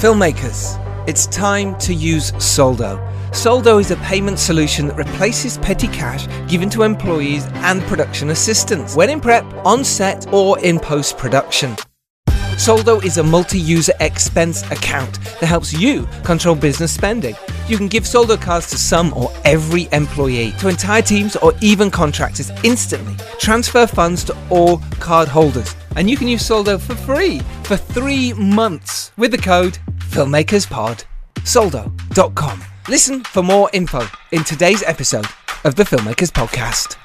Filmmakers, it's time to use Soldo. Soldo is a payment solution that replaces petty cash given to employees and production assistants when in prep, on set, or in post production. Soldo is a multi user expense account that helps you control business spending. You can give Soldo cards to some or every employee, to entire teams, or even contractors instantly. Transfer funds to all card holders. And you can use Soldo for free for three months with the code FilmmakersPod. Soldo.com. Listen for more info in today's episode of the Filmmakers Podcast.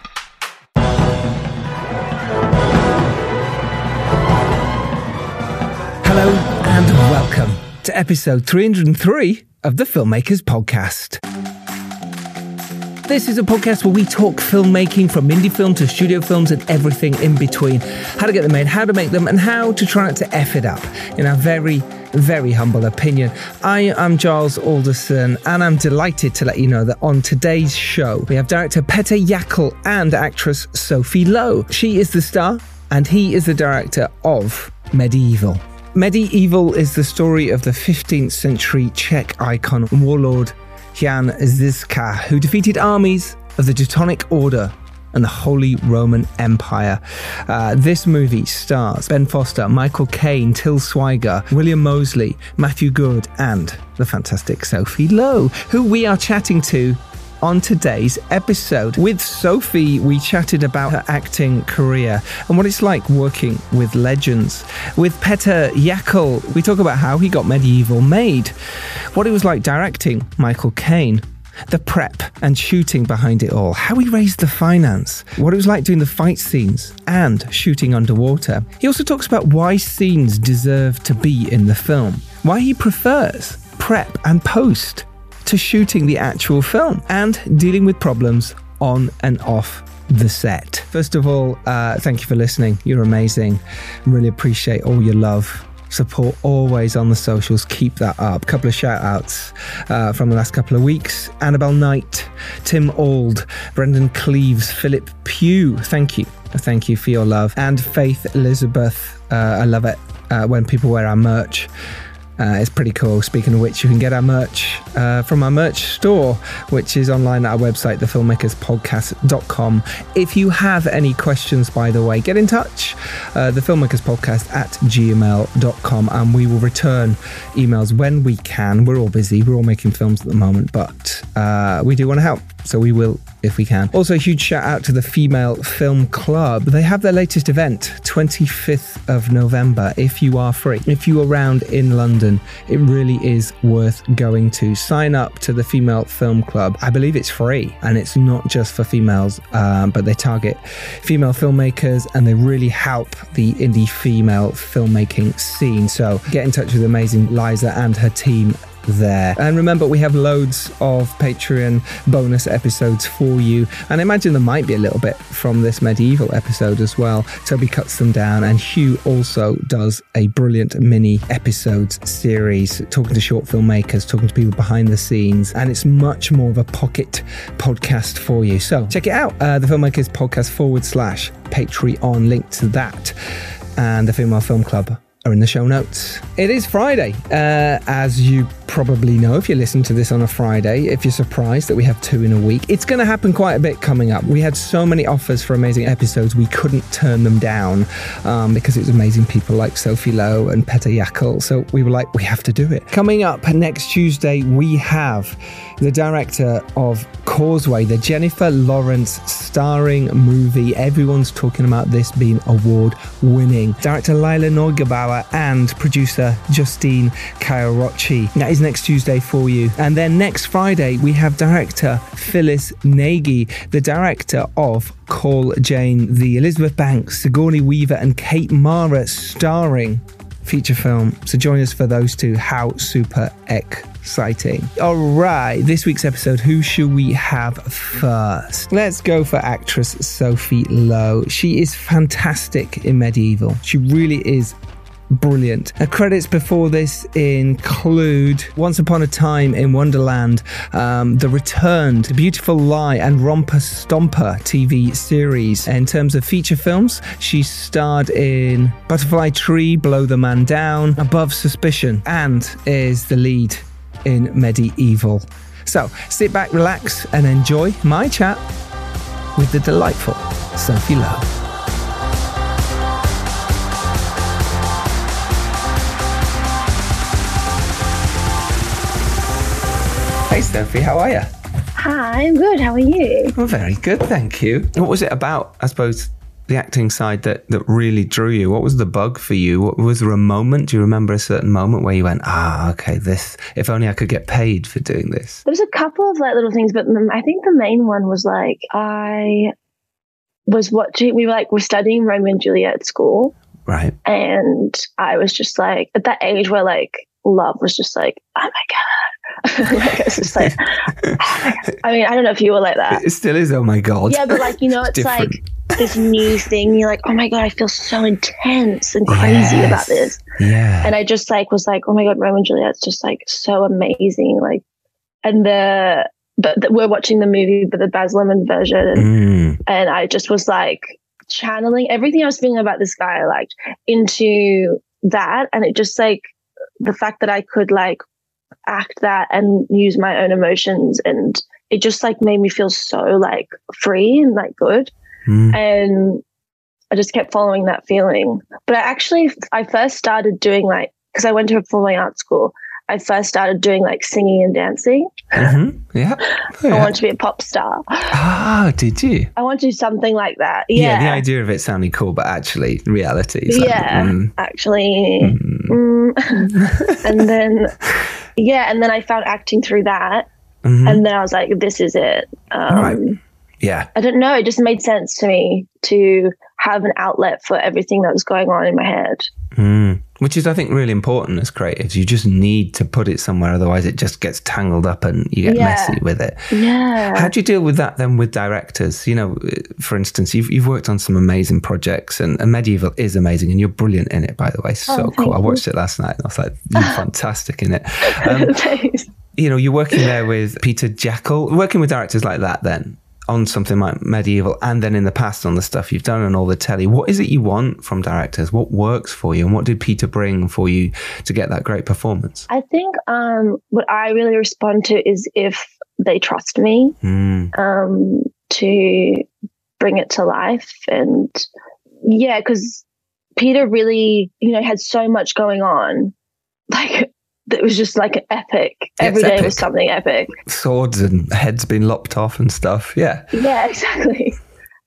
Hello and welcome to episode 303 of the Filmmakers Podcast. This is a podcast where we talk filmmaking from indie film to studio films and everything in between. How to get them made, how to make them, and how to try not to F it up, in our very, very humble opinion. I am Giles Alderson, and I'm delighted to let you know that on today's show, we have director Petr Jákl and actress Sophie Lowe. She is the star, and he is the director of Medieval. Medieval is the story of the 15th century Czech icon warlord Jan Žižka, who defeated armies of the Teutonic Order and the Holy Roman Empire. Uh, this movie stars Ben Foster, Michael Caine, Til Schweiger, William Moseley, Matthew Goode, and the fantastic Sophie Lowe, who we are chatting to on today's episode. With Sophie, we chatted about her acting career and what it's like working with legends. With Petr Jákl, we talk about how he got Medieval made, what it was like directing Michael Caine. The prep and shooting behind it all, how he raised the finance, what it was like doing the fight scenes and shooting underwater. He also talks about why scenes deserve to be in the film, why he prefers prep and post to shooting the actual film and dealing with problems on and off the set. First of all, uh, thank you for listening. You're amazing. Really appreciate all your love. Support always on the socials. Keep that up. Couple of shout outs uh, from the last couple of weeks Annabelle Knight, Tim Ald, Brendan Cleves, Philip Pugh. Thank you. Thank you for your love. And Faith Elizabeth. Uh, I love it uh, when people wear our merch. Uh, it's pretty cool. Speaking of which, you can get our merch uh, from our merch store, which is online at our website, thefilmmakerspodcast.com. If you have any questions, by the way, get in touch. Uh, thefilmmakerspodcast at gmail.com, and we will return emails when we can. We're all busy, we're all making films at the moment, but uh, we do want to help, so we will if we can. Also, a huge shout out to the Female Film Club. They have their latest event, 25th of November, if you are free. If you're around in London, it really is worth going to. Sign up to the Female Film Club. I believe it's free and it's not just for females, um, but they target female filmmakers and they really help the indie female filmmaking scene. So get in touch with amazing Liza and her team there. And remember, we have loads of Patreon bonus episodes for you. And I imagine there might be a little bit from this medieval episode as well. Toby cuts them down, and Hugh also does a brilliant mini episodes series talking to short filmmakers, talking to people behind the scenes. And it's much more of a pocket podcast for you. So check it out. Uh, the Filmmakers Podcast forward slash Patreon, link to that. And the Female Film Club are in the show notes. It is Friday, uh, as you probably know if you listen to this on a Friday. If you're surprised that we have two in a week, it's going to happen quite a bit coming up. We had so many offers for amazing episodes, we couldn't turn them down um, because it was amazing people like Sophie Lowe and Peter Jákl. So we were like, we have to do it. Coming up next Tuesday, we have the director of Causeway, the Jennifer Lawrence starring movie. Everyone's talking about this being award winning. Director Lila And producer Justine Ciarrocchi. That is next Tuesday for you. And then next Friday, we have director Phyllis Nagy, the director of Call Jane, the Elizabeth Banks, Sigourney Weaver, and Kate Mara starring feature film. So join us for those two. How super exciting. All right, this week's episode, who should we have first? Let's go for actress Sophie Lowe. She is fantastic in Medieval. She really is brilliant. Her credits before this include Once Upon a Time in Wonderland, um, The Returned, The Beautiful Lie, and Romper Stomper TV series. In terms of feature films, she starred in Butterfly Tree, Blow the Man Down, Above Suspicion, and is the lead in Medieval. So sit back, relax, and enjoy my chat with the delightful Sophie Lowe. Sophie, how are you? Hi, I'm good. How are you? Well, very good, thank you. What was it about, I suppose, the acting side that, that really drew you? What was the bug for you? What, was there a moment? Do you remember a certain moment where you went, ah, okay, this, if only I could get paid for doing this? There was a couple of like little things, but I think the main one was like I was watching. We were like we're studying Romeo and Juliet at school, Right. and I was just like at that age where like love was just like oh my god. like, it's just like, oh. I mean, I don't know if you were like that. It still is, oh my God. Yeah, but like, you know, it's different. like this new thing. You're like, oh my God, I feel so intense and crazy Yes. about this. Yeah. and I just like was like, oh my god, Romeo and Juliet's just like so amazing. Like, and the but the, we're watching the movie, but the Baz Luhrmann version, and, Mm. and I just was like channeling everything I was feeling about this guy, I liked into that, and it just like the fact that I could like act that and use my own emotions, and it just like made me feel so like free and like good Mm. and I just kept following that feeling. But I actually, I first started doing like, because I went to a performing arts school, I first started doing like singing and dancing. Mhm. Yeah. Oh, I wanted to be a pop star. Ah, did you? I want to do something like that. Yeah. Yeah. the idea of it sounding cool, but actually, reality. like, yeah. mm, Actually. mm, mm. and then, yeah. And then I found acting through that. mhm. And then I was like, this is it. Um, Right. yeah. I don't know. It just made sense to me to have an outlet for everything that was going on in my head. Mm. Which is, I think, really important as creatives. You just need to put it somewhere, otherwise, it just gets tangled up and you get Yeah. messy with it. Yeah. How do you deal with that then with directors? You know, for instance, you've, you've worked on some amazing projects, and, and Medieval is amazing, and you're brilliant in it, by the way. So Oh, cool. thank I watched it last night, and I was like, you're fantastic in it. Um, you know, you're working there with Peter Jákl, working with directors like that then on something like Medieval and then in the past on the stuff you've done and all the telly. What is it you want from directors? What works for you? And what did Peter bring for you to get that great performance? I think um, what I really respond to is if they trust me Mm, um, to bring it to life. And yeah, because Peter really, you know, had so much going on. Like, it was just like an epic. Yeah, Every day epic. was something epic. swords and heads being lopped off and stuff. Yeah. Yeah, exactly.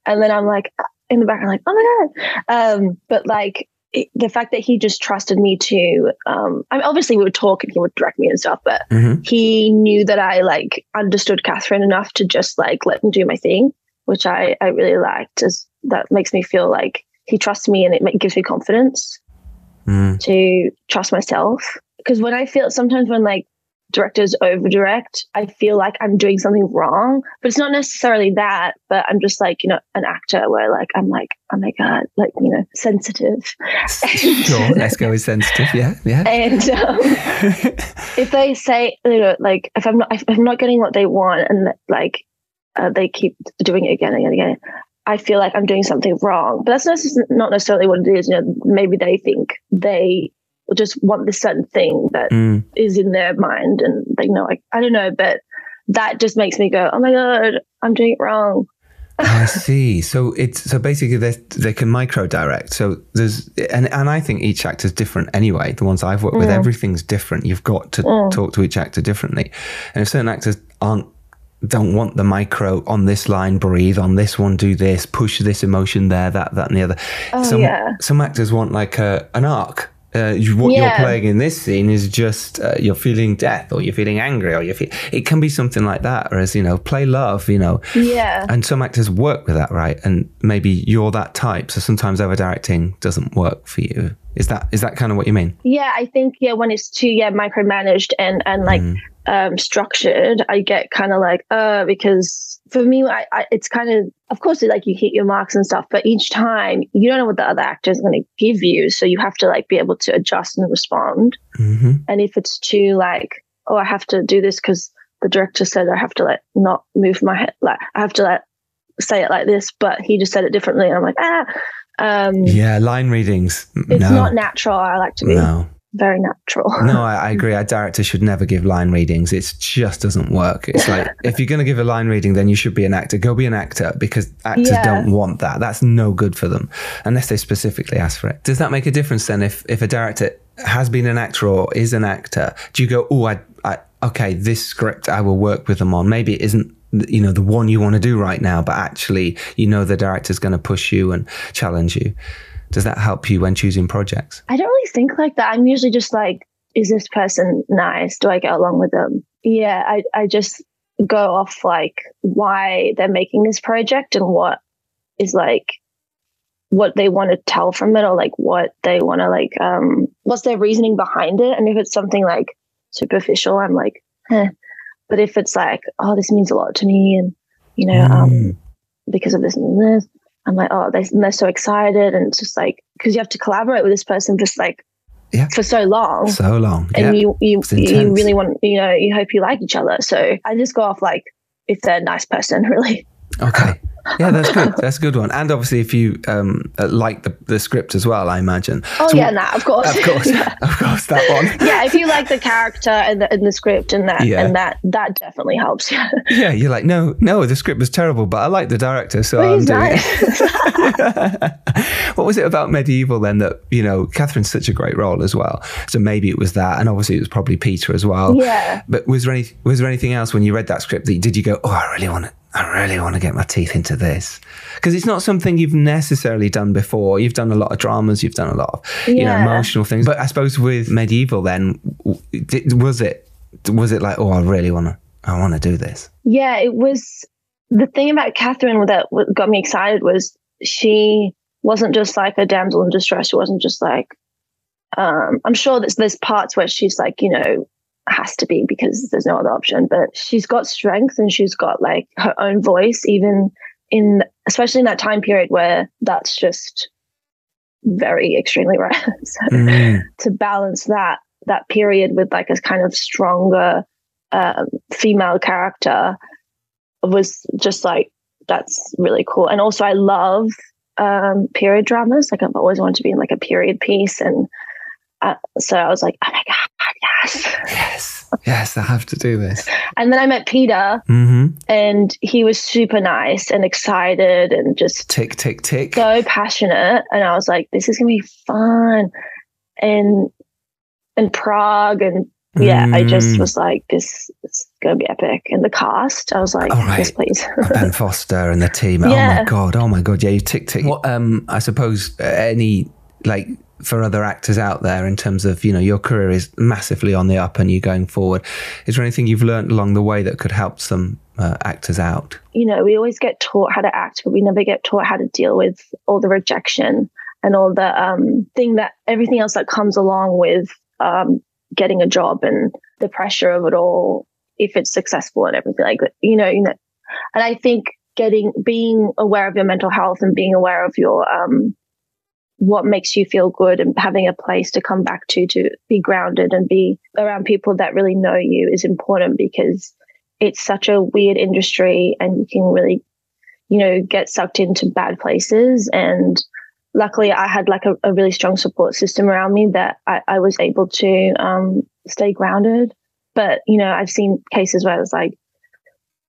And then I'm like, in the back, I'm like, oh my God. Um, but like, it- the fact that he just trusted me to, um, I mean, obviously we would talk and he would direct me and stuff, but hmm he knew that I like understood Catherine enough to just like let me do my thing, which I, I really liked. As that makes me feel like he trusts me and it gives me confidence Mm. to trust myself. Because when I feel sometimes when like directors over direct, I feel like I'm doing something wrong, but it's not necessarily that. But I'm just like you know an actor where like I'm like oh my god, like you know sensitive. Sure. Let's go with sensitive. Yeah. Yeah. And um, if they say you know like if i'm not if i'm not getting what they want and like uh, they keep doing it again and again and again i feel like i'm doing something wrong but that's not necessarily what it is you know maybe they think they just want this certain thing that Mm. is in their mind and they know like I don't know, but that just makes me go, Oh my god, I'm doing it wrong. I see. So it's so basically they they can micro direct. So there's and and I think each actor's different anyway. The ones I've worked with, everything's different. You've got to talk to each actor differently. And if certain actors aren't don't want the micro on this line, breathe on this one, do this, push this emotion there, that, that, and the other. some yeah. some actors want like a an arc. Uh, you, what you're playing in this scene is just uh, you're feeling death, or you're feeling angry, or you feel. It can be something like that. Whereas you know, play love. You know, Yeah. and some actors work with that, right? And maybe you're that type, so sometimes over directing doesn't work for you. Is that is that kind of what you mean? Yeah, I think yeah, when it's too yeah micromanaged and and like um structured, I get kind of like uh because for me, I, I it's kind of of course like you hit your marks and stuff, but each time you don't know what the other actor is going to give you, so you have to like be able to adjust and respond. hmm And if it's too like oh I have to do this because the director said I have to like not move my head, like I have to like say it like this, but he just said it differently, and I'm like ah. Um, Yeah, line readings. it's no, not natural. I like to be no, very natural. no. I, I agree. A director should never give line readings. It just doesn't work. It's like if you're going to give a line reading, then you should be an actor. Go be an actor because actors Yeah. don't want that. That's no good for them unless they specifically ask for it. Does that make a difference then? If if a director has been an actor or is an actor, do you go, oh, I, I okay, this script I will work with them on. Maybe it isn't you know the one you want to do right now, but actually you know the director's going to push you and challenge you. Does that help you when choosing projects? I don't really think like that. I'm usually just like, is this person nice? Do I get along with them? Yeah, I, I just go off like why they're making this project and what is like what they want to tell from it or like what they want to like um what's their reasoning behind it and if it's something like superficial i'm like eh. but if it's like oh this means a lot to me and you know um Mm. because of this and this. I'm like, oh, they, they're so excited. And it's just like, because you have to collaborate with this person just like Yeah. for so long. So long. and yeah. you, you, you really want, you know, you hope you like each other. So I just go off like, if they're a nice person, really. Okay. Yeah, that's good. That's a good one. And obviously, if you um, uh, like the, the script as well, I imagine. Oh, So yeah, nah, of course. Of course. yeah. Of course, that one. yeah, if you like the character and the, and the script and that, Yeah. and that, that definitely helps. Yeah. Yeah, you're like, no, no, the script was terrible, but I like the director, so But I'm doing nice. it. what was it about Medieval then that, you know, Catherine's such a great role as well. So maybe it was that. And obviously, it was probably Peter as well. Yeah. But was there, any, was there anything else when you read that script that did you go, oh, I really want to? I really want to get my teeth into this because it's not something you've necessarily done before. You've done a lot of dramas, you've done a lot of you know emotional things. But I suppose with medieval, then was it was it like, oh, I really want to, I want to do this. Yeah, it was the thing about Catherine that got me excited was she wasn't just like a damsel in distress. She wasn't just like, um, I'm sure there's, there's parts where she's like, you know, has to be because there's no other option, but she's got strength and she's got like her own voice, even in, especially in that time period where that's just very extremely rare. so Mm. to balance that, that period with like a kind of stronger, um, female character was just like that's really cool and also i love um period dramas like i've always wanted to be in like a period piece and uh, so i was like oh my god yes Yes, yes, I have to do this. and then i met peter hmm and he was super nice and excited and just Tick, tick, tick. so passionate and i was like this is gonna be fun and and prague and yeah i just Mm. was like this is gonna be epic and the cast i was like All yes please ben Foster and the team. Oh my god! Oh my god! Yeah, you tick tick. What? Um, I suppose uh, any like for other actors out there in terms of you know your career is massively on the up and you're going forward. Is there anything you've learned along the way that could help some uh, actors out? you know, we always get taught how to act, but we never get taught how to deal with all the rejection and all the um, thing that everything else that comes along with um, getting a job and the pressure of it all, if it's successful and everything like that, you know, you know. And I think getting being aware of your mental health and being aware of your um, what makes you feel good and having a place to come back to to be grounded and be around people that really know you is important because it's such a weird industry and you can really you know get sucked into bad places and luckily I had like a, a, really strong support system around me that I, I was able to um, stay grounded. But you know, I've seen cases where it's like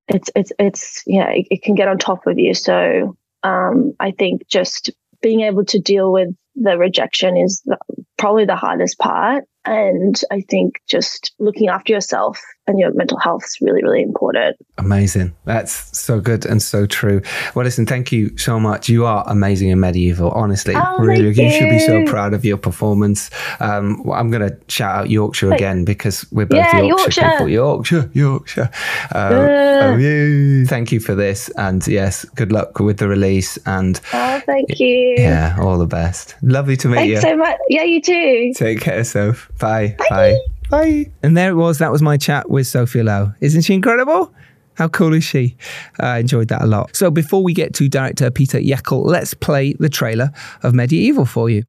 it's it's it's yeah, it, it can get on top of you. So um, I think just being able to deal with the rejection is the, probably the hardest part. And I think just looking after yourself and your mental health is really, really important. Amazing. That's so good and so true. Well, listen, thank you so much. You are amazing in medieval, honestly. Oh, really, you. you. should be so proud of your performance. Um, I'm going to shout out Yorkshire again because we're both yeah, Yorkshire, Yorkshire, people. Yorkshire, Yorkshire. Um, uh. oh, yeah. Thank you for this. And yes, good luck with the release. And oh, thank you. Yeah, all the best. Lovely to meet Thanks you. so much. Yeah, you too. Take care, Soph. Bye. Bye. Bye. Bye. And there it was. That was my chat with Sophie Lowe. Isn't she incredible? How cool is she? I enjoyed that a lot. So before we get to director Peter Jákl, let's play the trailer of Medieval for you.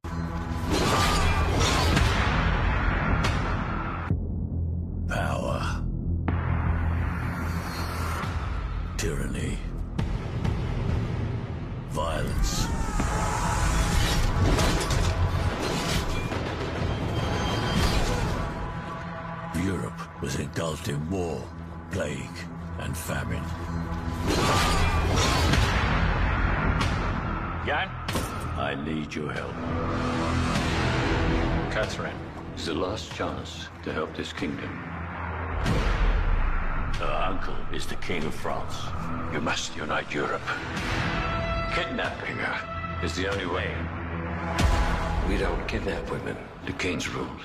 Need your help. Catherine. It's the last chance to help this kingdom. Her uncle is the King of France. You must unite Europe. Kidnapping her is the only way. We don't kidnap women. The King's rules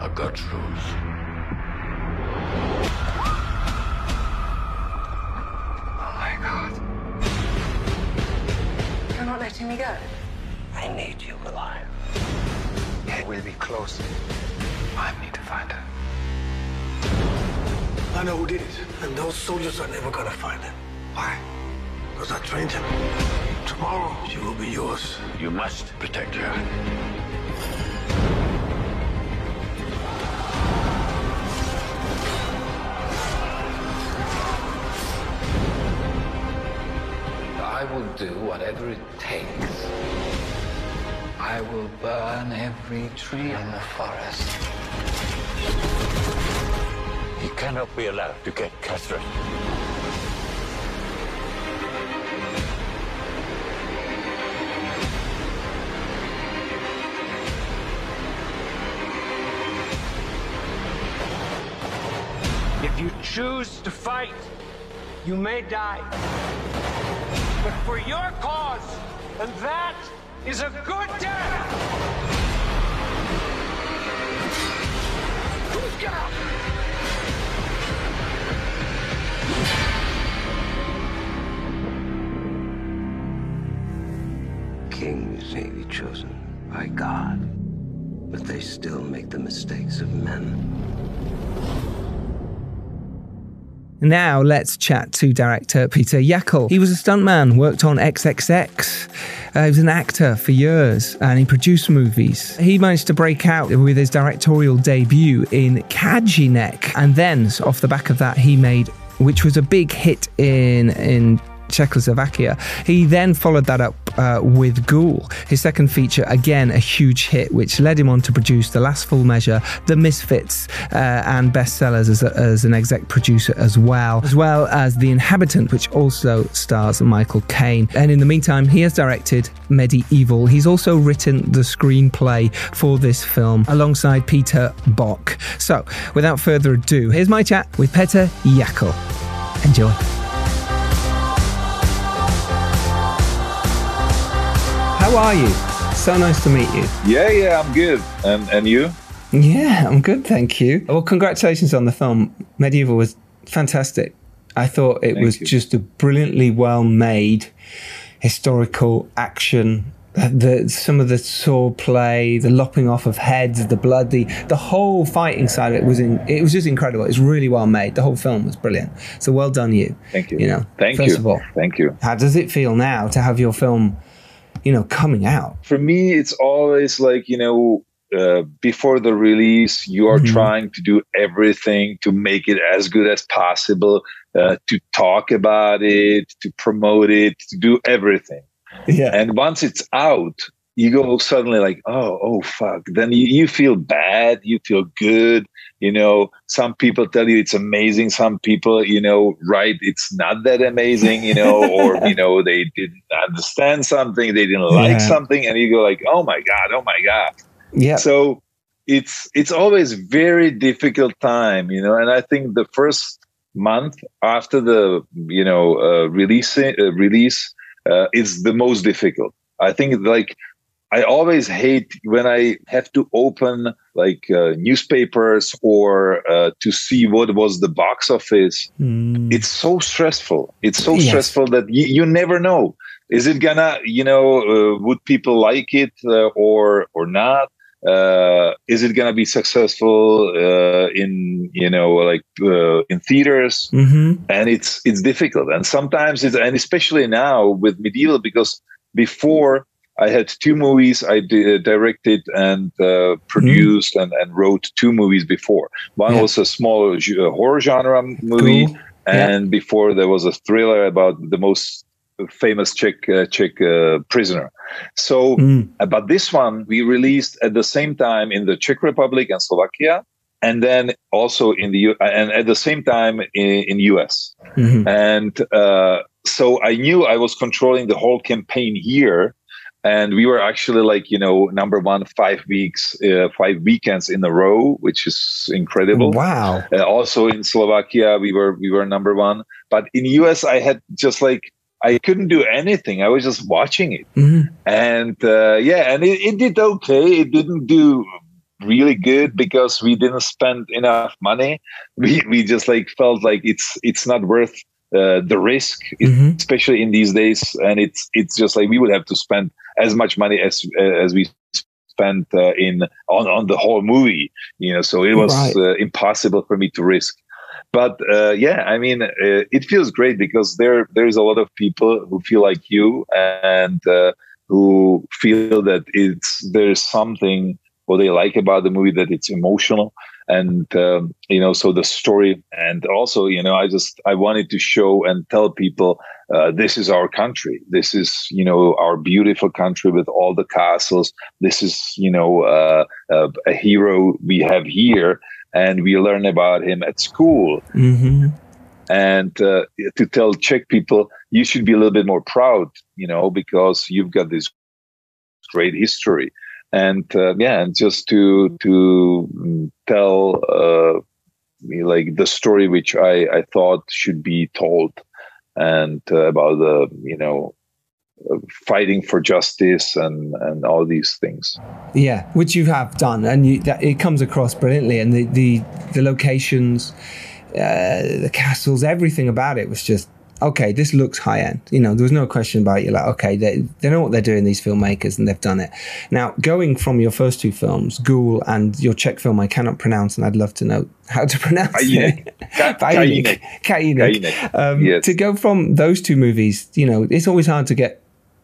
are God's rules. Oh my god. You're not letting me go. I need you alive. It will be close. I need to find her. I know who did it, and those soldiers are never gonna find him. Why? Because I trained him. Tomorrow, she will be yours. You must protect her. I will do whatever it takes. I will burn every tree in the forest. He cannot be allowed to get Catherine. If you choose to fight, you may die. But for your cause, and that is a good death! Kings may be chosen by God, but they still make the mistakes of men. Now let's chat to director Peter Jákl. He was a stuntman, worked on XXX. Uh, he was an actor for years and he produced movies. He managed to break out with his directorial debut in Kajinek. And then, off the back of that, he made, which was a big hit in, in Czechoslovakia. He then followed that up uh, with Ghoul, his second feature, again a huge hit, which led him on to produce The Last Full Measure, The Misfits, uh, and bestsellers as, a, as an exec producer as well, as well as The Inhabitant, which also stars Michael Caine. And in the meantime, he has directed Medieval. He's also written the screenplay for this film alongside Peter Bock. So, without further ado, here's my chat with Peter Jákl. Enjoy. How are you? So nice to meet you. Yeah, yeah, I'm good. And and you? Yeah, I'm good, thank you. Well, congratulations on the film. Medieval was fantastic. I thought it Thank was you. just a brilliantly well made historical action. Uh, the some of the sword play, the lopping off of heads, the blood, the the whole fighting side of it was in. It was just incredible. It was really well made. The whole film was brilliant. So well done, you. Thank you. You know, Thank first you. of all, Thank you. how does it feel now to have your film, you know, coming out? For me, it's always like, you know, uh, before the release, you are Mhm. trying to do everything to make it as good as possible, uh, to talk about it, to promote it, to do everything. Yeah. And once it's out, you go suddenly like, oh, oh, fuck. Then you, you feel bad. You feel good. You know, some people tell you it's amazing. Some people, you know, right, it's not that amazing, you know, or, you know, they didn't understand something. They didn't like Yeah. something. And you go like, oh my God, oh my God. Yeah. So it's it's always very difficult time, you know. And I think the first month after the you know uh, release uh, release uh, is the most difficult. I think like I always hate when I have to open like uh, newspapers or uh, to see what was the box office. It's so stressful. It's so Yes. stressful that you, you never know. Is it gonna, you know, uh, would people like it uh, or or not? Uh, is it gonna be successful uh, in, you know, like uh, in theaters? Mm-hmm. and it's it's difficult and sometimes it's and especially now with medieval because before i had two movies i di- directed and uh, produced and, and wrote two movies before one Yeah. was a small uh, horror genre movie Cool. Yeah. and before there was a thriller about the most famous czech uh, czech uh, prisoner so Mm. uh, but this one we released at the same time in the czech republic and slovakia and then also in the U- and at the same time in, in us Mhm. and uh, so I knew I was controlling the whole campaign here, and we were actually like you know number one five weeks, uh, five weekends in a row, which is incredible. Wow. Uh, also in Slovakia, we were we were number one, but in US I had just like I couldn't do anything. I was just watching it, Mhm. and uh, yeah, and it, it did okay. It didn't do really good because we didn't spend enough money. We we just like felt like it's it's not worth uh, the risk, Mhm. especially in these days. And it's it's just like we would have to spend as much money as as we spent uh, in on on the whole movie. You know, so it was Right. uh, impossible for me to risk. But uh, yeah, I mean, uh, it feels great because there there's a lot of people who feel like you and uh, who feel that it's there's something what they like about the movie that it's emotional and um, you know so the story and also you know i just i wanted to show and tell people uh, this is our country. This is you know our beautiful country with all the castles. This is you know uh, uh, a hero we have here and we learn about him at school. Mm-hmm. and uh, to tell Czech people you should be a little bit more proud, you know, because you've got this great history, and uh, yeah, and just to to mm, tell uh, like the story which I I thought should be told, and uh, about the you know uh, fighting for justice and and all these things. Yeah, which you have done, and you, that, it comes across brilliantly. And the the, the locations, uh, the castles, everything about it was just okay. This looks high end. You know, there was no question about it. You're like, okay, they they know what they're doing. These filmmakers, and they've done it. Now, going from your first two films, Ghoul, and your Czech film, I cannot pronounce, and I'd love to know how to pronounce Kajinek. it. Ka- Kajinek. Kajinek. Kajinek. Um, Yes. To go from those two movies, you know, it's always hard to get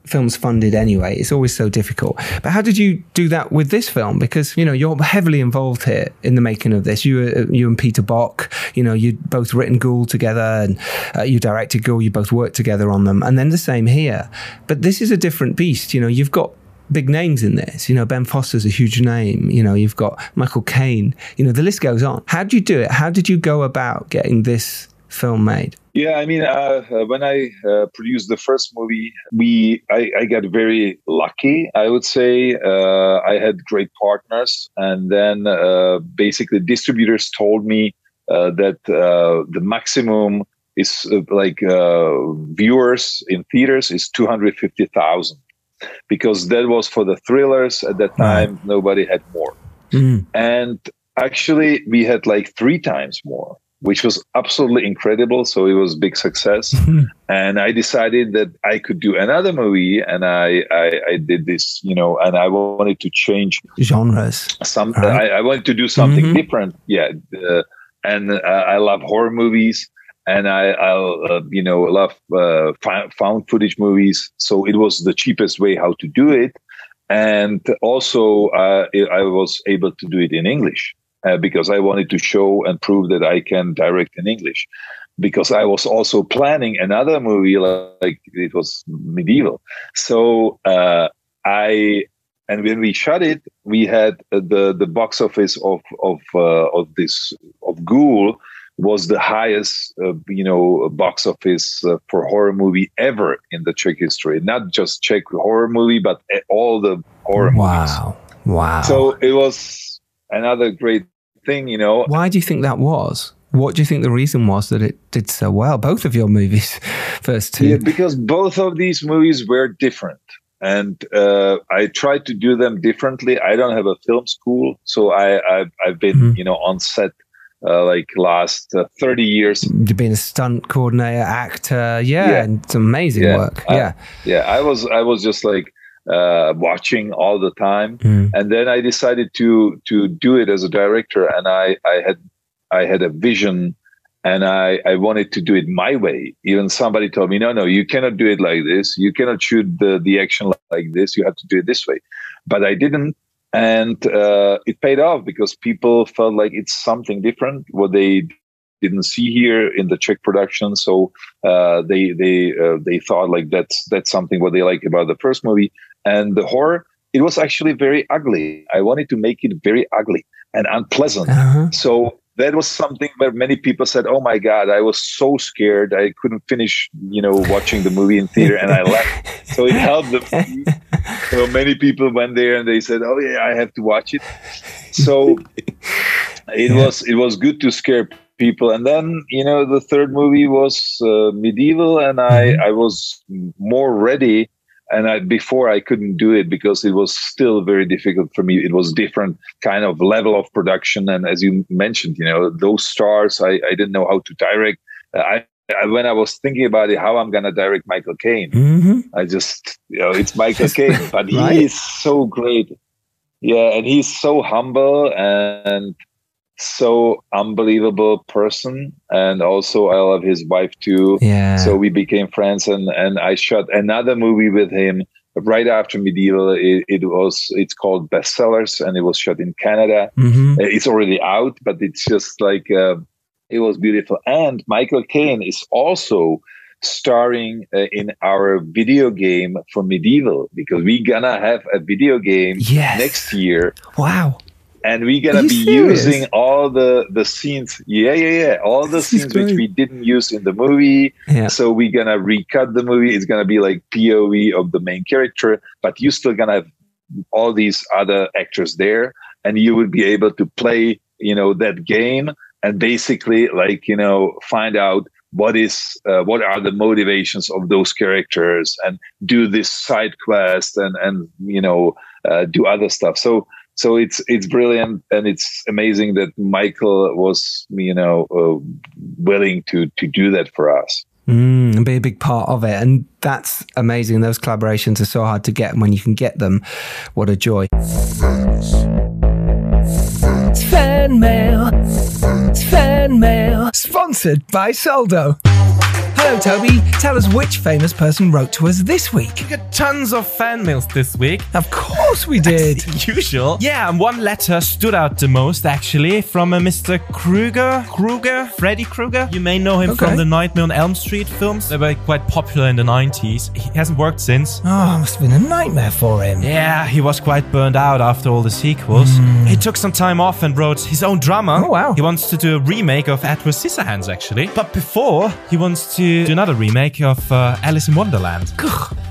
films funded anyway. It's always so difficult. But how did you do that with this film? Because you know you're heavily involved here in the making of this. You, uh, you and Peter Bock, you know, you both written Ghoul together, and uh, you directed Ghoul. You both worked together on them, and then the same here. But this is a different beast. You know, you've got big names in this. You know, Ben Foster's a huge name. You know, you've got Michael Caine. You know, the list goes on. How did you do it? How did you go about getting this film made? Yeah, I mean, uh, uh, when I uh, produced the first movie, we I, I got very lucky. I would say uh, I had great partners, and then uh, basically distributors told me uh, that uh, the maximum is uh, like uh, viewers in theaters is two hundred fifty thousand, because that was for the thrillers at that time. Nobody had more and actually we had like three times more which was absolutely incredible. So it was big success. And i decided that i could do another movie and I, I i did this you know and i wanted to change Genres. some Right. I, I wanted to do something Mhm. different. Yeah uh, and uh, i love horror movies and i i'll uh, you know love uh, found footage movies. So it was the cheapest way how to do it. And also uh, i was able to do it in english uh, because i wanted to show and prove that i can direct in english because I was also planning another movie like it was medieval. So uh, I and when we shot it, we had the the box office of of uh, of this of Ghoul was the highest uh, you know box office uh, for horror movie ever in the Czech history. Not just Czech horror movie, but all the horror wow. movies. Wow! So it was another great thing, you know. Why do you think that was? What do you think the reason was that it did so well? Both of your movies, first two. Yeah, because both of these movies were different and uh, I tried to do them differently. I don't have a film school, so I, I've, I've been mm-hmm. you know on set uh, like last uh, 30 years. You've been a stunt coordinator, actor, yeah, yeah. and it's amazing yeah. work. I, yeah, yeah. I was I was just like uh, watching all the time, mm. and then I decided to to do it as a director, and I I had I had a vision and I, I wanted to do it my way. Even somebody told me, no, no, you cannot do it like this. You cannot shoot the, the action like this. You have to do it this way. But I didn't. And uh, it paid off because people felt like it's something different, what they didn't see here in the Czech production. So uh, they they uh, they thought like that's that's something what they like about the first movie. And the horror, it was actually very ugly. I wanted to make it very ugly and unpleasant. Uh-huh. So that was something where many people said, "Oh my God, I was so scared. I couldn't finish, you know, watching the movie in theater, and I left." so it helped the movie. So many people went there and they said, "Oh yeah, I have to watch it." So it yeah. was it was good to scare people. And then you know, the third movie was uh, medieval, and I mm-hmm. I was more ready and I, before I couldn't do it because it was still very difficult for me. It was different kind of level of production, and as you mentioned, you know, those stars, I, I didn't know how to direct. I, I, when I was thinking about it, how I'm gonna direct Michael Caine, mm-hmm. I just, you know, it's Michael Caine, but right? he is so great. Yeah, and he's so humble and so unbelievable person and also i love his wife too. Yeah. So we became friends and and i shot another movie with him right after medieval. It, it was it's called bestsellers and it was shot in canada. Mm-hmm. it's already out but it's just like uh, it was beautiful. And michael caine is also starring uh, in our video game for medieval because we're gonna have a video game yes. next year. Wow and we're gonna be serious? using all the the scenes. Yeah yeah yeah. All the scenes which we didn't use in the movie. Yeah. so we're gonna recut the movie. It's gonna be like pov of the main character but you're still gonna have all these other actors there. And you would be able to play you know that game and basically like you know find out what is uh, what are the motivations of those characters and do this side quest and and you know uh, do other stuff. So so it's it's brilliant and it's amazing that Michael was you know uh, willing to to do that for us. Mm, and be a big part of it. And that's amazing. Those collaborations are so hard to get and when you can get them what a joy. It's fan mail. It's fan mail. Sponsored by Soldo Hello, Toby. Tell us which famous person wrote to us this week. We got tons of fan mails this week. Of course we did. As usual. Yeah, and one letter stood out the most, actually, from a Mr. Krueger. Krueger? Freddy Krueger? You may know him okay. from the Nightmare on Elm Street films. They were quite popular in the 90s. He hasn't worked since. Oh, must have been a nightmare for him. Yeah, he was quite burned out after all the sequels. Mm. He took some time off and wrote his own drama. Oh, wow. He wants to do a remake of Edward Scissorhands, actually. But before, he wants to do another remake of uh, Alice in Wonderland.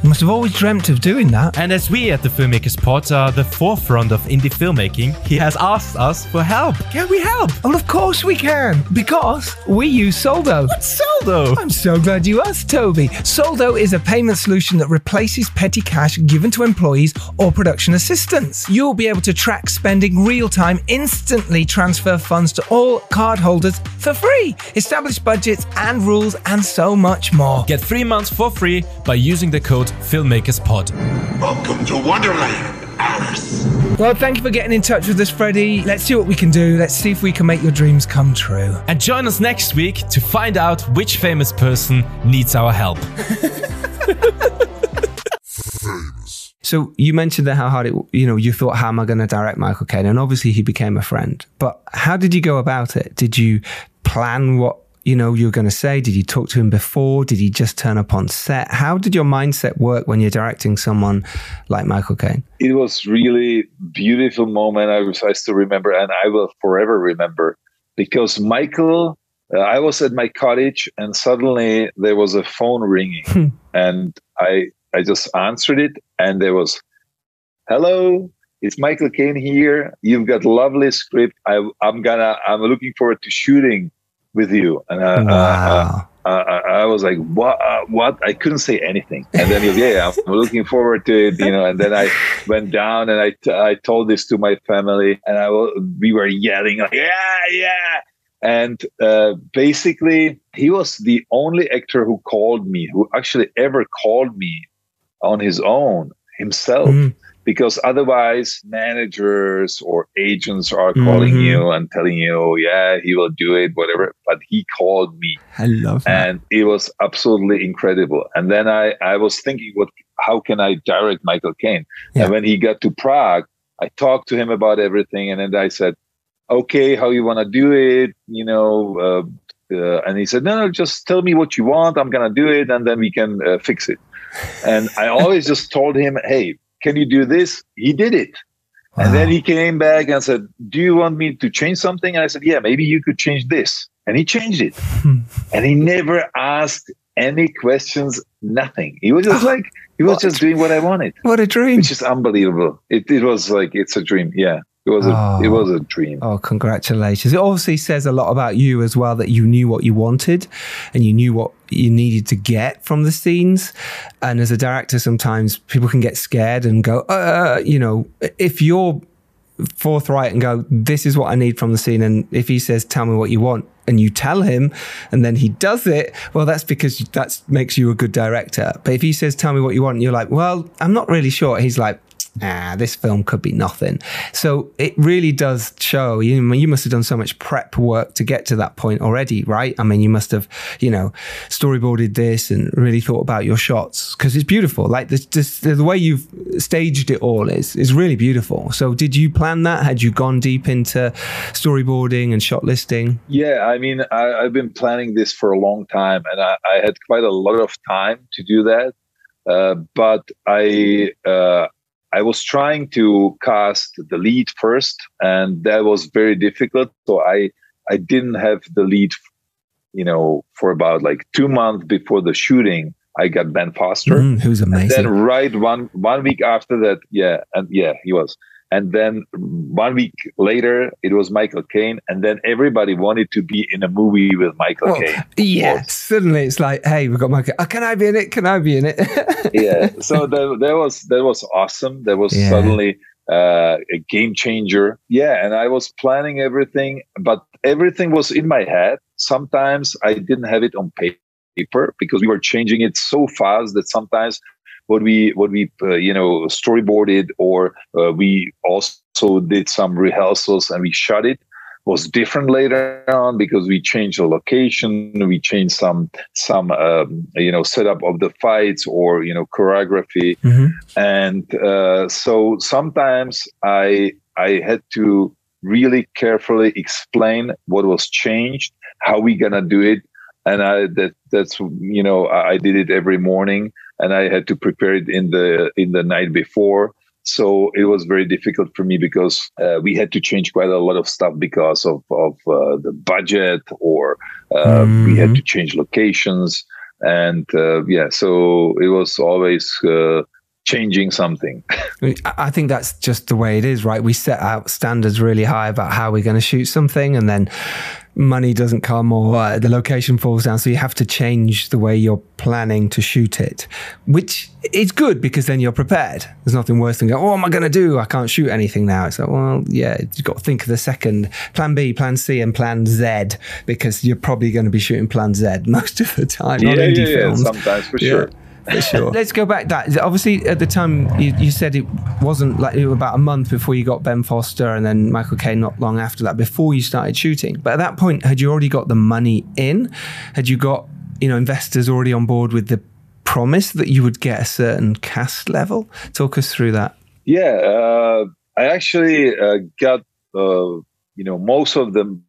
You must have always dreamt of doing that. And as we at the Filmmakers Pod are the forefront of indie filmmaking, he has asked us for help. Can we help? Well, of course we can, because we use Soldo. What's Soldo? I'm so glad you asked, Toby. Soldo is a payment solution that replaces petty cash given to employees or production assistants. You'll be able to track spending real time, instantly transfer funds to all cardholders for free, establish budgets and rules, and so much more. Get three months for free by using the code FilmmakersPod. Welcome to Wonderland, Alice. Well, thank you for getting in touch with us, Freddy. Let's see what we can do. Let's see if we can make your dreams come true. And join us next week to find out which famous person needs our help. So you mentioned that how hard it, you know, you thought, how am I going to direct Michael Caine? And obviously he became a friend. But how did you go about it? Did you plan what you know you're going to say? Did you talk to him before? Did he just turn up on set? How did your mindset work when you're directing someone like Michael Caine? It was really beautiful moment. I was I still remember, and I will forever remember because Michael. Uh, I was at my cottage, and suddenly there was a phone ringing, and I I just answered it, and there was, "Hello, it's Michael Caine here. You've got lovely script. I, am gonna. I'm looking forward to shooting with you." And uh, wow. uh, uh, I was like, "What? Uh, what?" I couldn't say anything. And then he was, "Yeah, I'm looking forward to it," you know. And then I went down and I, t- I told this to my family, and I we were yelling like, "Yeah, yeah!" And uh, basically, he was the only actor who called me, who actually ever called me on his own himself. Mm because otherwise managers or agents are calling mm-hmm. you and telling you yeah he will do it whatever. But he called me. I love that. and it was absolutely incredible. And then i i was thinking what how can i direct michael caine? Yeah. and when he got to prague i talked to him about everything. And then i said okay how you want to do it? You know uh, uh, and he said no no just tell me what you want. I'm gonna do it and then we can uh, fix it. And i always just told him hey can you do this? He did it. Wow. And then he came back and said, Do you want me to change something? And I said, Yeah, maybe you could change this. And he changed it. Hmm. and he never asked any questions, nothing. He was just like, he was just doing what I wanted. What a dream. Which is unbelievable. It, it was like, it's a dream. Yeah. It was, a, oh. it was a dream. Oh, congratulations. It obviously says a lot about you as well that you knew what you wanted and you knew what you needed to get from the scenes. And as a director, sometimes people can get scared and go, uh, you know, if you're forthright and go, this is what I need from the scene. And if he says, tell me what you want, and you tell him, and then he does it, well, that's because that makes you a good director. But if he says, tell me what you want, and you're like, well, I'm not really sure. He's like, ah, this film could be nothing. So it really does show. You, you must have done so much prep work to get to that point already, right? I mean, you must have, you know, storyboarded this and really thought about your shots because it's beautiful. Like the way you've staged it all is is really beautiful. So did you plan that? Had you gone deep into storyboarding and shot listing? Yeah, I mean, I, have been planning this for a long time, and I, I, had quite a lot of time to do that. Uh, but I uh, I was trying to cast the lead first, and that was very difficult. So I I didn't have the lead, you know, for about like two months before the shooting. I got Ben Foster, mm, who's amazing. And then right one one week after that, yeah, and yeah, he was. And then one week later, it was Michael Caine. And then everybody wanted to be in a movie with Michael well, Caine. Yeah. Suddenly it's like, hey, we've got Michael. Oh, can I be in it? Can I be in it? yeah. So that, that was that was awesome. That was yeah. suddenly uh, a game changer. Yeah. And I was planning everything, but everything was in my head. Sometimes I didn't have it on paper because we were changing it so fast that sometimes what we what we uh, you know storyboarded or uh, we also did some rehearsals and we shot it. Was different later on because we changed the location we changed some some um, you know setup of the fights or you know choreography. Mm-hmm. and uh, so sometimes i i had to really carefully explain what was changed how we gonna do it. And i that that's you know i did it every morning and I had to prepare it in the in the night before. So it was very difficult for me because uh, we had to change quite a lot of stuff because of of uh, the budget, or uh, mm-hmm. we had mm-hmm. to change locations, and uh, yeah, so it was always uh, changing something. I think that's just the way it is, right? We set out standards really high about how we're going to shoot something, and then money doesn't come or uh, the location falls down. So you have to change the way you're planning to shoot it, which is good because then you're prepared. There's nothing worse than going, oh, what am I going to do? I can't shoot anything now. It's like, well, yeah, you've got to think of the second plan B, plan C, and plan Z because you're probably going to be shooting plan Z most of the time. Yeah, yeah, yeah, sometimes for sure for sure. Let's go back. That obviously at the time you, you said it wasn't like it was about a month before you got Ben Foster and then Michael Caine not long after that before you started shooting. But at that point, had you already got the money in? Had you got you know investors already on board with the promise that you would get a certain cast level? Talk us through that. Yeah, uh, I actually uh, got uh, you know most of the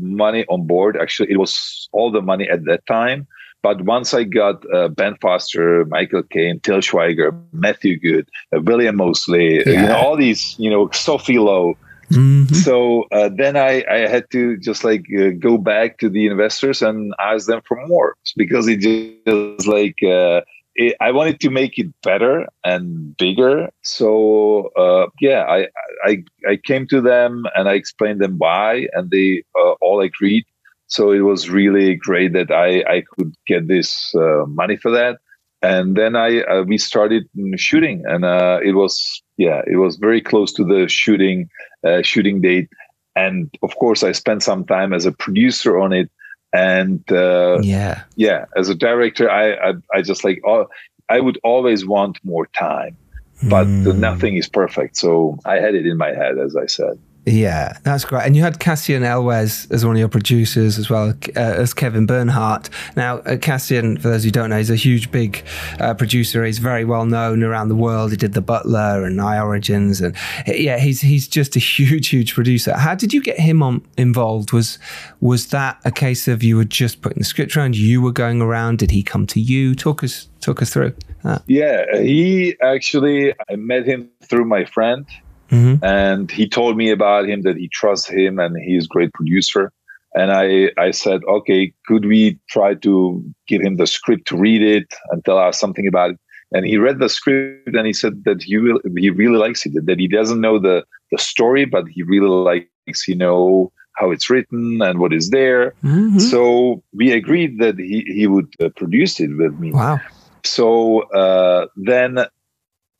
money on board. Actually, it was all the money at that time. But once I got uh, Ben Foster, Michael Caine, Til Schweiger, Matthew Goode, uh, William Moseley, yeah. you know, all these, you know, Sophie Lowe. Mm-hmm. So uh, then I, I had to just like uh, go back to the investors and ask them for more because it just like uh, it, I wanted to make it better and bigger. So uh, yeah, I, I I came to them and I explained them why, and they all agreed so it was really great that I, I could get this uh, money for that. And then I uh, we started shooting, and uh, it was yeah, it was very close to the shooting uh, shooting date. And of course, I spent some time as a producer on it, and uh, yeah, yeah, as a director, I I, I just like oh, I would always want more time, but mm. nothing is perfect. So I had it in my head, as I said. Yeah, that's great. And you had Cassian Elwes as one of your producers as well uh, as Kevin Bernhardt. Now, uh, Cassian, for those who don't know, he's a huge, big uh, producer. He's very well known around the world. He did The Butler and I Origins, and yeah, he's he's just a huge, huge producer. How did you get him on involved? Was was that a case of you were just putting the script around? You were going around. Did he come to you? Talk us talk us through. That. Yeah, he actually I met him through my friend Mm-hmm. And he told me about him that he trusts him and he's a great producer. And I, I said, okay, could we try to give him the script to read it and tell us something about it? And he read the script and he said that he will, he really likes it, that he doesn't know the, the story, but he really likes, you know, how it's written and what is there. Mm-hmm. So we agreed that he, he would uh, produce it with me. Wow. So uh, then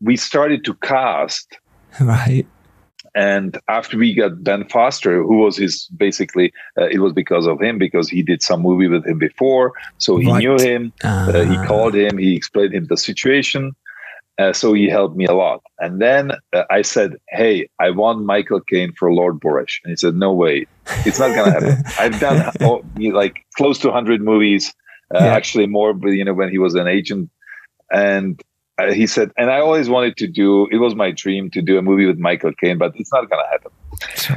we started to cast Right. And after we got Ben Foster, who was his basically, uh, it was because of him because he did some movie with him before, so he right. knew him. Uh, uh, he called him, he explained him the situation, uh, so he helped me a lot. And then uh, I said, "Hey, I want Michael Caine for Lord Boresh," and he said, "No way, it's not gonna happen. I've done oh, like close to hundred movies, uh, yeah. actually more, but you know when he was an agent." And uh, he said, and I always wanted to do. It was my dream to do a movie with Michael Caine, but it's not gonna happen.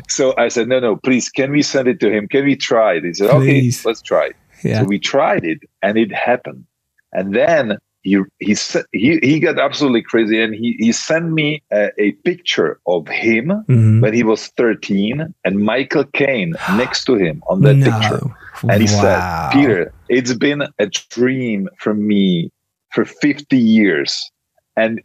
So I said, no, no, please, can we send it to him? Can we try it? He said, please. okay, let's try it. Yeah. So we tried it, and it happened. And then he he he he got absolutely crazy, and he he sent me a, a picture of him mm-hmm. when he was thirteen, and Michael Caine next to him on that no. picture. And he wow. said, Peter, it's been a dream for me for 50 years. And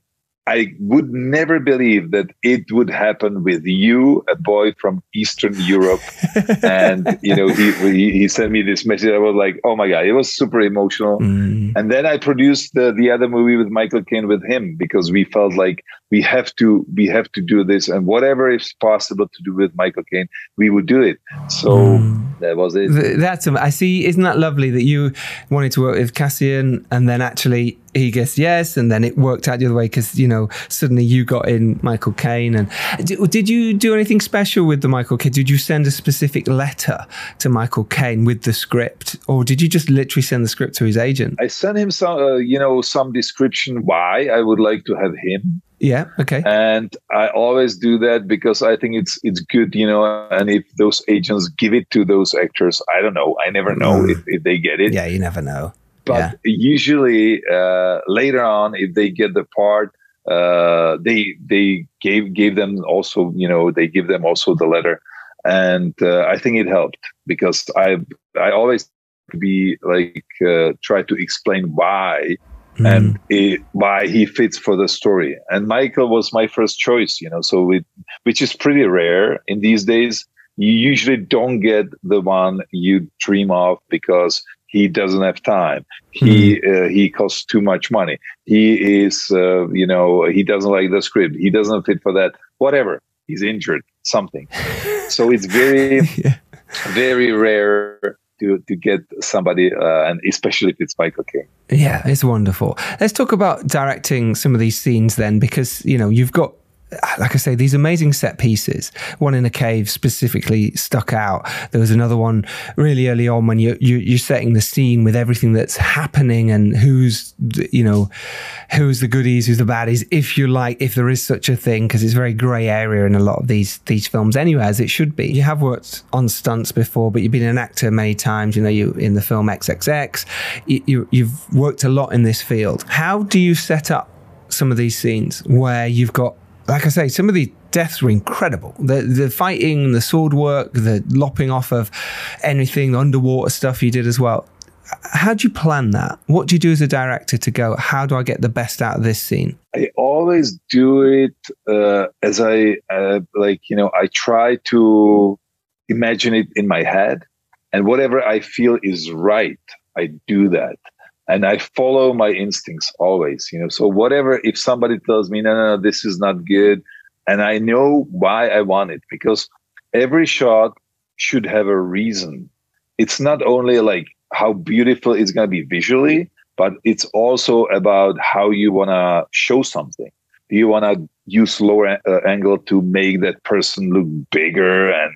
I would never believe that it would happen with you, a boy from Eastern Europe. and, you know, he, he, he, sent me this message. I was like, oh my God, it was super emotional. Mm. And then I produced the, the other movie with Michael Caine with him because we felt like we have to, we have to do this. And whatever is possible to do with Michael Caine, we would do it. So mm. that was it. That's, I see. Isn't that lovely that you wanted to work with Cassian and then actually he guessed yes, and then it worked out the other way because you know suddenly you got in Michael Caine. And did, did you do anything special with the Michael Caine? Did you send a specific letter to Michael Caine with the script, or did you just literally send the script to his agent? I sent him some, uh, you know, some description why I would like to have him. Yeah. Okay. And I always do that because I think it's it's good, you know. And if those agents give it to those actors, I don't know. I never know mm. if, if they get it. Yeah, you never know. But yeah. usually uh, later on, if they get the part, uh, they they gave gave them also you know they give them also the letter, and uh, I think it helped because I I always be like uh, try to explain why mm. and it, why he fits for the story. And Michael was my first choice, you know, so it, which is pretty rare in these days. You usually don't get the one you dream of because he doesn't have time he mm. uh, he costs too much money he is uh, you know he doesn't like the script he doesn't fit for that whatever he's injured something so it's very yeah. very rare to, to get somebody, uh, and especially if it's Michael Caine. Yeah, it's wonderful. Let's talk about directing some of these scenes then, because you know you've got like I say, these amazing set pieces. One in a cave specifically stuck out. There was another one really early on when you, you you're setting the scene with everything that's happening and who's you know who's the goodies, who's the baddies, if you like, if there is such a thing, because it's very grey area in a lot of these these films anyway, as it should be. You have worked on stunts before, but you've been an actor many times. You know, you in the film XXX. You, you you've worked a lot in this field. How do you set up some of these scenes where you've got like I say, some of the deaths were incredible. The the fighting, the sword work, the lopping off of anything, the underwater stuff you did as well. How do you plan that? What do you do as a director to go? How do I get the best out of this scene? I always do it uh, as I uh, like. You know, I try to imagine it in my head, and whatever I feel is right, I do that and I follow my instincts always, you know. So whatever, if somebody tells me, no, no, no, this is not good, and I know why I want it because every shot should have a reason. It's not only like how beautiful it's going to be visually, but it's also about how you want to show something. Do you want to use lower uh, angle to make that person look bigger and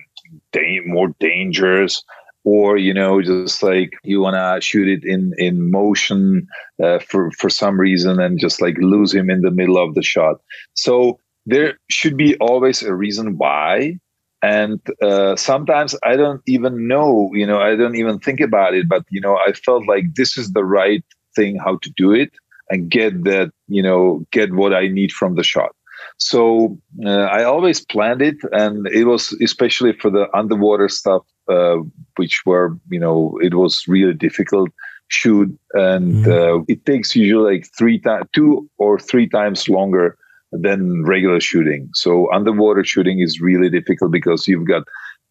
da- more dangerous? Or you know just like you want to shoot it in in motion uh, for for some reason and just like lose him in the middle of the shot. So there should be always a reason why. And uh, sometimes i don't even know you know i don't even think about it but you know i felt like this is the right thing how to do it and get that you know get what i need from the shot so uh, I always planned it, and it was especially for the underwater stuff, uh, which were you know it was really difficult shoot, and mm uh, it takes usually like three times, two or three times longer than regular shooting. So underwater shooting is really difficult because you've got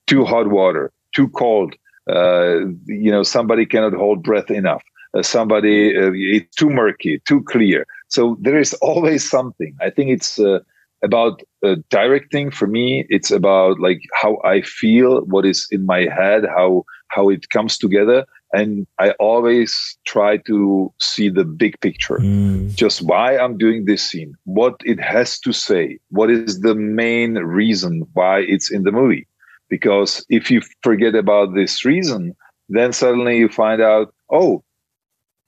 too hot water, too cold. Uh, you know, somebody cannot hold breath enough. Uh, somebody uh, it's too murky, too clear. So there is always something. I think it's uh, about uh, directing for me it's about like how i feel what is in my head how how it comes together and i always try to see the big picture mm. just why i'm doing this scene what it has to say what is the main reason why it's in the movie because if you forget about this reason then suddenly you find out oh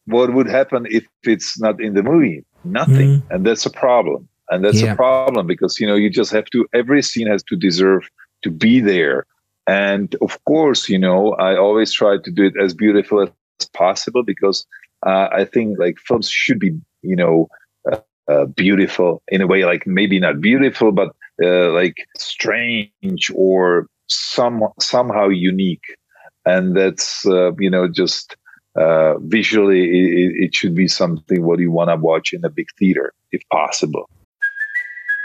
what would happen if it's not in the movie nothing mm. and that's a problem and that's yeah. a problem because you know you just have to every scene has to deserve to be there and of course you know i always try to do it as beautiful as possible because uh, i think like films should be you know uh, uh, beautiful in a way like maybe not beautiful but uh, like strange or some somehow unique and that's uh, you know just uh, visually it, it should be something what you want to watch in a big theater if possible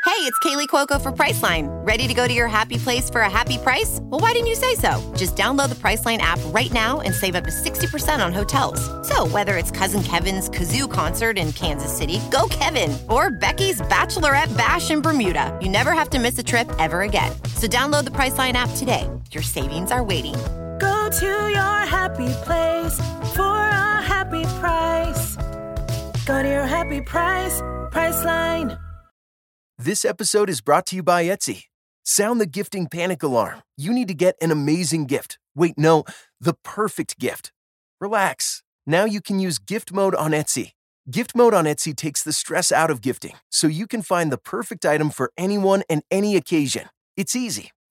Hey, it's Kaley Cuoco for Priceline. Ready to go to your happy place for a happy price? Well, why didn't you say so? Just download the Priceline app right now and save up to 60% on hotels. So, whether it's Cousin Kevin's Kazoo concert in Kansas City, go Kevin, or Becky's Bachelorette Bash in Bermuda, you never have to miss a trip ever again. So, download the Priceline app today. Your savings are waiting. Go to your happy place for a happy price. Go to your happy price, Priceline. This episode is brought to you by Etsy. Sound the gifting panic alarm. You need to get an amazing gift. Wait, no, the perfect gift. Relax. Now you can use gift mode on Etsy. Gift mode on Etsy takes the stress out of gifting, so you can find the perfect item for anyone and any occasion. It's easy.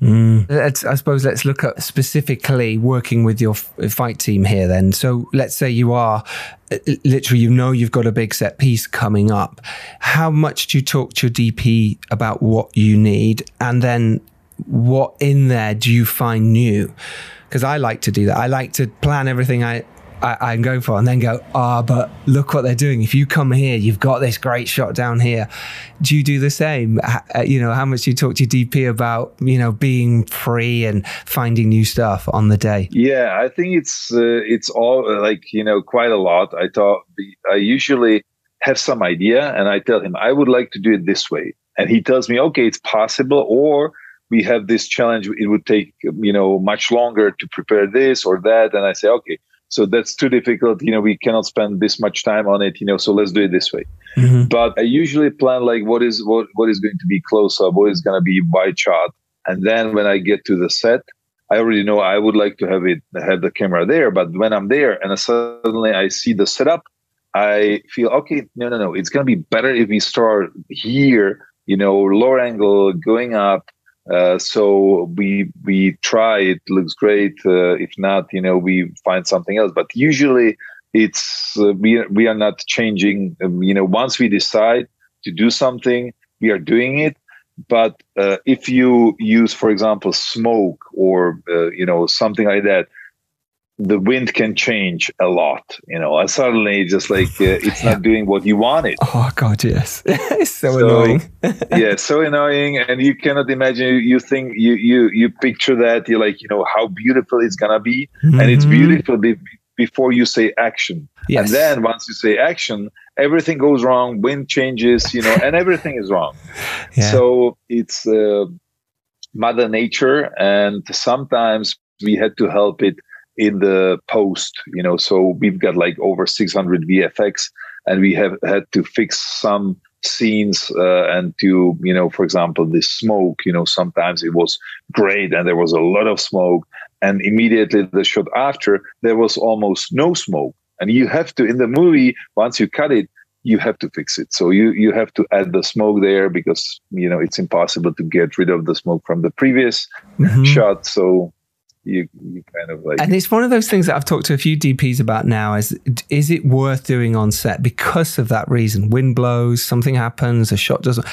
Mm. Let's, I suppose let's look at specifically working with your f- fight team here then. So let's say you are uh, literally, you know, you've got a big set piece coming up. How much do you talk to your DP about what you need? And then what in there do you find new? Because I like to do that. I like to plan everything I, I, am going for, and then go, ah, oh, but look what they're doing. If you come here, you've got this great shot down here. Do you do the same? Uh, you know, how much do you talk to your DP about, you know, being free and finding new stuff on the day? Yeah, I think it's uh, it's all uh, like you know quite a lot. I thought I usually have some idea, and I tell him I would like to do it this way, and he tells me, okay, it's possible, or we have this challenge. It would take you know much longer to prepare this or that, and I say, okay so that's too difficult. You know we cannot spend this much time on it you know so let's do it this way. Mm-hmm. but i usually plan like what is what what is going to be close up what is going to be wide shot and then when i get to the set i already know i would like to have it have the camera there. But when i'm there and suddenly i see the setup i feel okay no no no. It's going to be better if we start here you know lower angle going up uh, so we we try. It looks great. Uh, if not, you know, we find something else. But usually, it's uh, we we are not changing. Um, you know, once we decide to do something, we are doing it. But uh, if you use, for example, smoke or uh, you know something like that, the wind can change a lot, you know, and suddenly just like uh, it's yeah. not doing what you wanted. Oh God, yes, it's so, so annoying. yeah, so annoying, and you cannot imagine. You think you you you picture that you're like you know how beautiful it's gonna be, mm-hmm. and it's mm-hmm. beautiful be- before you say action, yes. and then once you say action, everything goes wrong. Wind changes, you know, and everything is wrong. Yeah. So it's uh, Mother Nature, and sometimes we had to help it in the post you know so we've got like over 600 vfx and we have had to fix some scenes uh, and to you know for example the smoke you know sometimes it was great and there was a lot of smoke and immediately the shot after there was almost no smoke. And you have to in the movie once you cut it you have to fix it. So you you have to add the smoke there because you know it's impossible to get rid of the smoke from the previous mm-hmm. shot. So you you kind of like and it's one of those things that I've talked to a few DPs about now is is it worth doing on set because of that reason? Wind blows something happens a shot doesn't.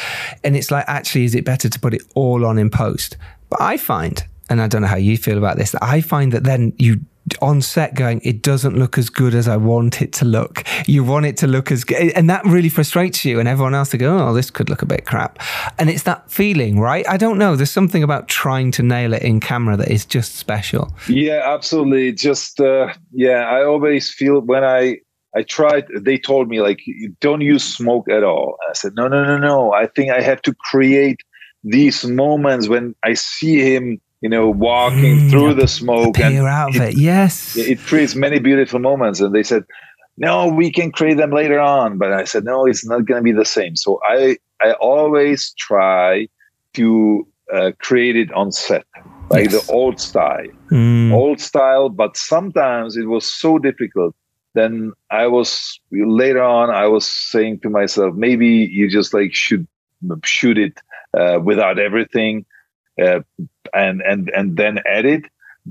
And it's like actually is it better to put it all on in post? But I find and I don't know how you feel about this I find that then you on set going, it doesn't look as good as I want it to look. You want it to look as good. And that really frustrates you and everyone else to go, oh, this could look a bit crap. And it's that feeling, right? I don't know. There's something about trying to nail it in camera that is just special. Yeah, absolutely. Just, uh, yeah, I always feel when I, I tried, they told me, like, don't use smoke at all. I said, no, no, no, no. I think I have to create these moments when I see him you know, walking mm, through the smoke and out of it, Yes, it creates many beautiful moments. And they said, "No, we can create them later on." But I said, "No, it's not going to be the same." So I I always try to uh, create it on set, like yes. the old style, mm. old style. But sometimes it was so difficult. Then I was later on. I was saying to myself, maybe you just like should shoot it uh, without everything uh, and and and then edit.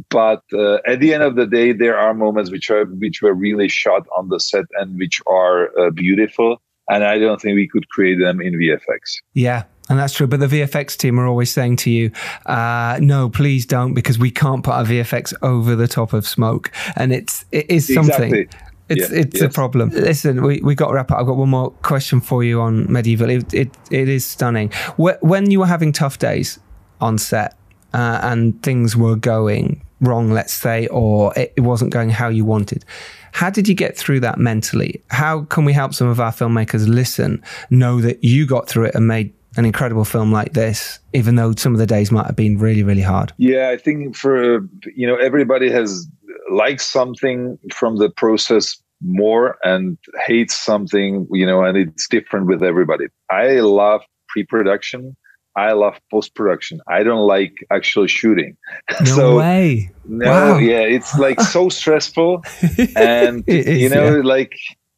But uh, at the end of the day, there are moments which are which were really shot on the set and which are uh, beautiful. And I don't think we could create them in VFX. Yeah, and that's true. But the VFX team are always saying to you, uh, "No, please don't, because we can't put our VFX over the top of smoke." And it's it is something. Exactly. It's yeah, it's yes. a problem. Listen, we, we got to wrap up. I've got one more question for you on medieval. It it, it is stunning. When you were having tough days, on set uh, and things were going wrong, let's say, or it wasn't going how you wanted. How did you get through that mentally? How can we help some of our filmmakers listen, know that you got through it and made an incredible film like this, even though some of the days might have been really, really hard? Yeah, I think for you know everybody has liked something from the process more and hates something, you know, and it's different with everybody. I love pre-production. I love post-production. I don't like actual shooting. No so, way. No, wow. yeah, it's like so stressful, and is, you know, yeah. like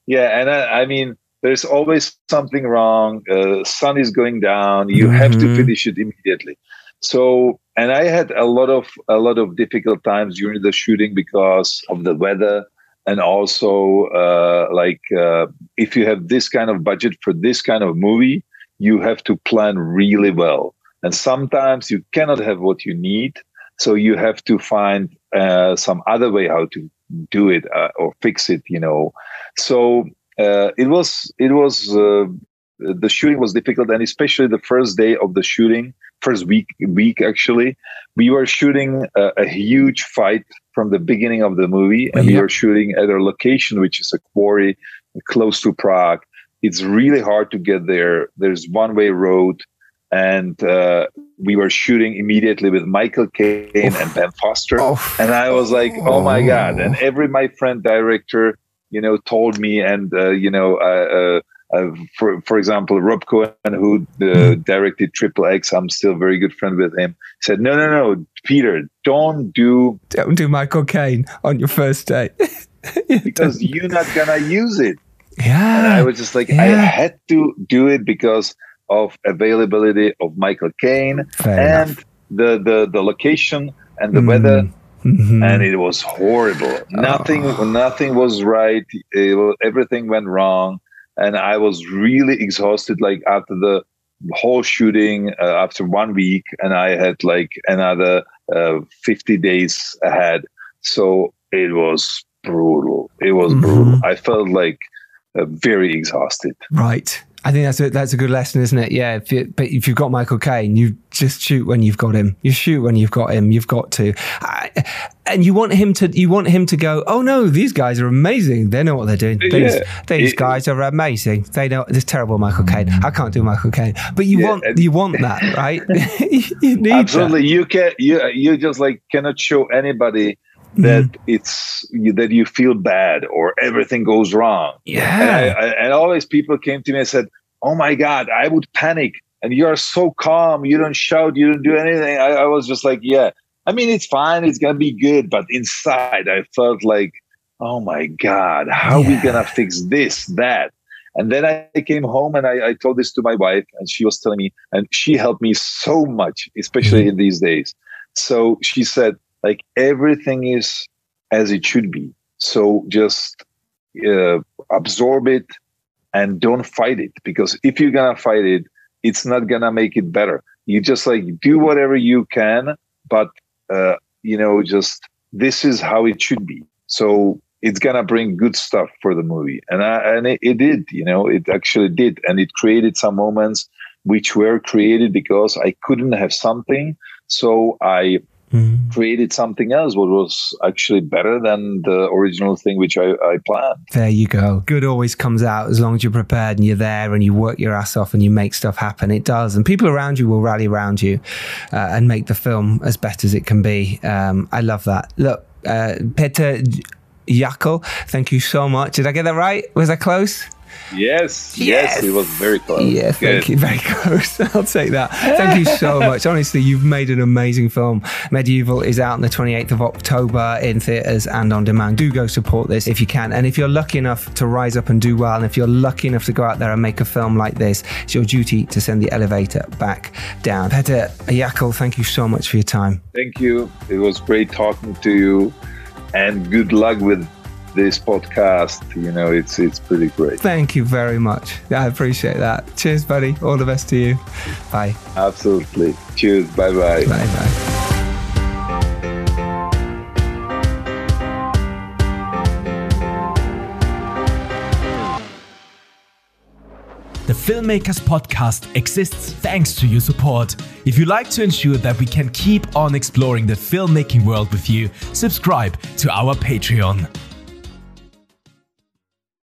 yeah, and I, I mean, there's always something wrong. Uh, sun is going down. You have to Mhm. finish it immediately. So, and I had a lot of a lot of difficult times during the shooting because of the weather, and also uh, like uh, if you have this kind of budget for this kind of movie, you have to plan really well. And sometimes you cannot have what you need, so you have to find uh, some other way how to do it uh, or fix it. You know, so uh, it was it was uh, the shooting was difficult, and especially the first day of the shooting, first week week actually, we were shooting a, a huge fight from the beginning of the movie, and we were shooting at a location which is a quarry close to Prague. It's really hard to get there. There's one way road. And uh, we were shooting immediately with Michael Caine and Ben Foster, and I was like, "Oh my god!" And every my friend director, you know, told me, and uh, you know, uh, uh, uh, for for example, Rob Cohen, who uh, directed Triple X, I'm still very good friend with him. Said, "No, no, no, Peter, don't do Don't do Michael Caine on your first date. because you're not gonna use it." Yeah. And I was just like, I had to do it because of availability of Michael Caine Fair and enough. the, the the location and the Mm. weather Mhm. and it was horrible. Nothing, nothing was right. It everything went wrong, and I was really exhausted. Like after the whole shooting, uh, after one week, and I had like another uh, fifty days ahead. So it was brutal. It was brutal. I felt like uh, very exhausted. Right. I think that's a, that's a good lesson, isn't it? Yeah. If you, but if you've got Michael Caine, you just shoot when you've got him. You shoot when you've got him. You've got to, I, and you want him to. You want him to go. Oh no, these guys are amazing. They know what they're doing. These, Yeah. these It- guys are amazing. They know. This terrible Michael Caine. I can't do Michael Caine. But you Yeah, want and- you want that, right? you need Absolutely, you can you you just like cannot show anybody that mm-hmm. it's that you feel bad or everything goes wrong. Yeah. and, I, I, and always people came to me and said, "Oh my God, I would panic." And you are so calm. You don't shout. You don't do anything. I, I was just like, "Yeah." I mean, it's fine. It's gonna be good. But inside, I felt like, "Oh my God, how are we gonna fix this, that?" And then I came home and I, I told this to my wife, and she was telling me, and she helped me so much, especially mm-hmm. in these days. So she said, like everything is as it should be. So just uh, absorb it and don't fight it because if you're gonna fight it, it's not gonna make it better. You just like do whatever you can, but uh, you know, just this is how it should be. So it's gonna bring good stuff for the movie, and I, and it, it did. You know, it actually did, and it created some moments which were created because I couldn't have something, so I created something else what was actually better than the original thing which I, I planned. There you go. Good always comes out as long as you're prepared and you're there and you work your ass off and you make stuff happen. It does. And people around you will rally around you uh, and make the film as best as it can be. Um, I love that. Look, uh, Peter Jákl, thank you so much. Did I get that right? Was I close? Yes, yes, it was very close. Yeah, thank Good. you. Very close. I'll take that. Thank you so much. Honestly, you've made an amazing film. Medieval is out on the 28th of October in theatres and on demand. Do go support this if you can. And if you're lucky enough to rise up and do well, and if you're lucky enough to go out there and make a film like this, it's your duty to send the elevator back down. Peter Jákl, thank you so much for your time. Thank you. It was great talking to you, and good luck with this podcast. You know, it's it's pretty great. Thank you very much. I appreciate that. Cheers, buddy. All the best to you. Bye. Absolutely. Cheers. Bye bye. Bye bye. The Filmmakers Podcast exists thanks to your support. If you'd like to ensure that we can keep on exploring the filmmaking world with you, subscribe to our Patreon.